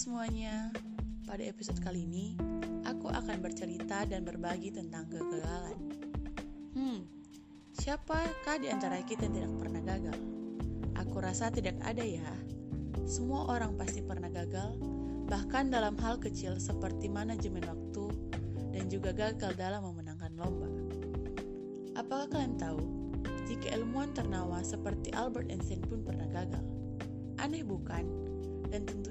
Pada episode kali ini, aku akan bercerita dan berbagi tentang kegagalan. Hmm, siapakah di antara kita yang tidak pernah gagal? Aku rasa tidak ada ya. Semua orang pasti pernah gagal, bahkan dalam hal kecil seperti manajemen waktu dan juga gagal dalam memenangkan lomba. Apakah kalian tahu, jika ilmuwan ternama seperti Albert Einstein pun pernah gagal? Aneh bukan? Dan tentunya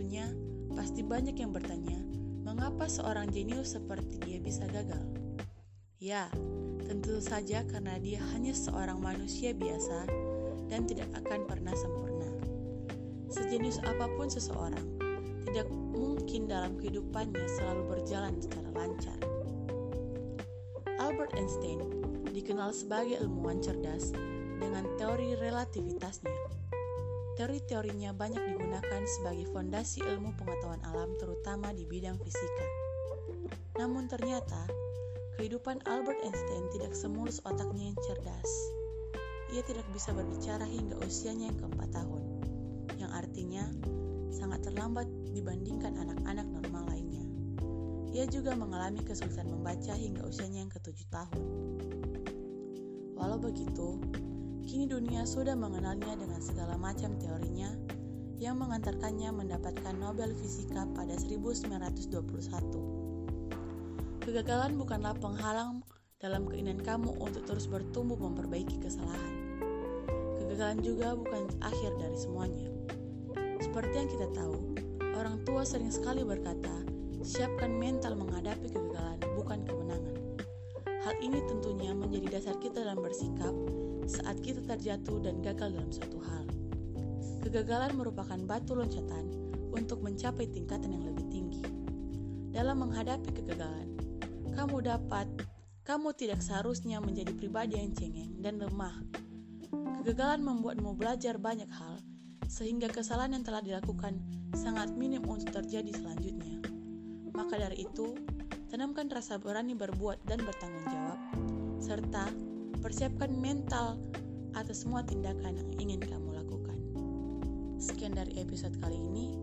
pasti banyak yang bertanya, mengapa seorang jenius seperti dia bisa gagal? Ya, tentu saja karena dia hanya seorang manusia biasa dan tidak akan pernah sempurna. Sejenius apa pun seseorang, tidak mungkin dalam kehidupannya selalu berjalan secara lancar. Albert Einstein dikenal sebagai ilmuwan cerdas dengan teori relativitasnya Teori-teorinya banyak digunakan sebagai fondasi ilmu pengetahuan alam terutama di bidang fisika. Namun ternyata, kehidupan Albert Einstein tidak semulus otaknya yang cerdas. Ia tidak bisa berbicara hingga usianya yang keempat tahun, yang artinya sangat terlambat dibandingkan anak-anak normal lainnya. Ia juga mengalami kesulitan membaca hingga usianya yang ketujuh tahun. Walau begitu, Kini dunia sudah mengenalnya dengan segala macam teorinya yang mengantarkannya mendapatkan Nobel Fisika pada 1921. Kegagalan bukanlah penghalang dalam keinginan kamu untuk terus bertumbuh memperbaiki kesalahan. Kegagalan juga bukan akhir dari semuanya. Seperti yang kita tahu, orang tua sering sekali berkata, siapkan mental menghadapi kegagalan, bukan kemenangan. Hal ini tentunya menjadi dasar kita dalam bersikap saat kita terjatuh dan gagal dalam suatu hal. Kegagalan merupakan batu loncatan untuk mencapai tingkatan yang lebih tinggi. Dalam menghadapi kegagalan, kamu dapat, kamu tidak seharusnya menjadi pribadi yang cengeng dan lemah. Kegagalan membuatmu belajar banyak hal, sehingga kesalahan yang telah dilakukan sangat minim untuk terjadi selanjutnya. Maka dari itu, tanamkan rasa berani berbuat dan bertanggung jawab, serta Persiapkan mental atas semua tindakan yang ingin kamu lakukan. Sekian dari episode kali ini.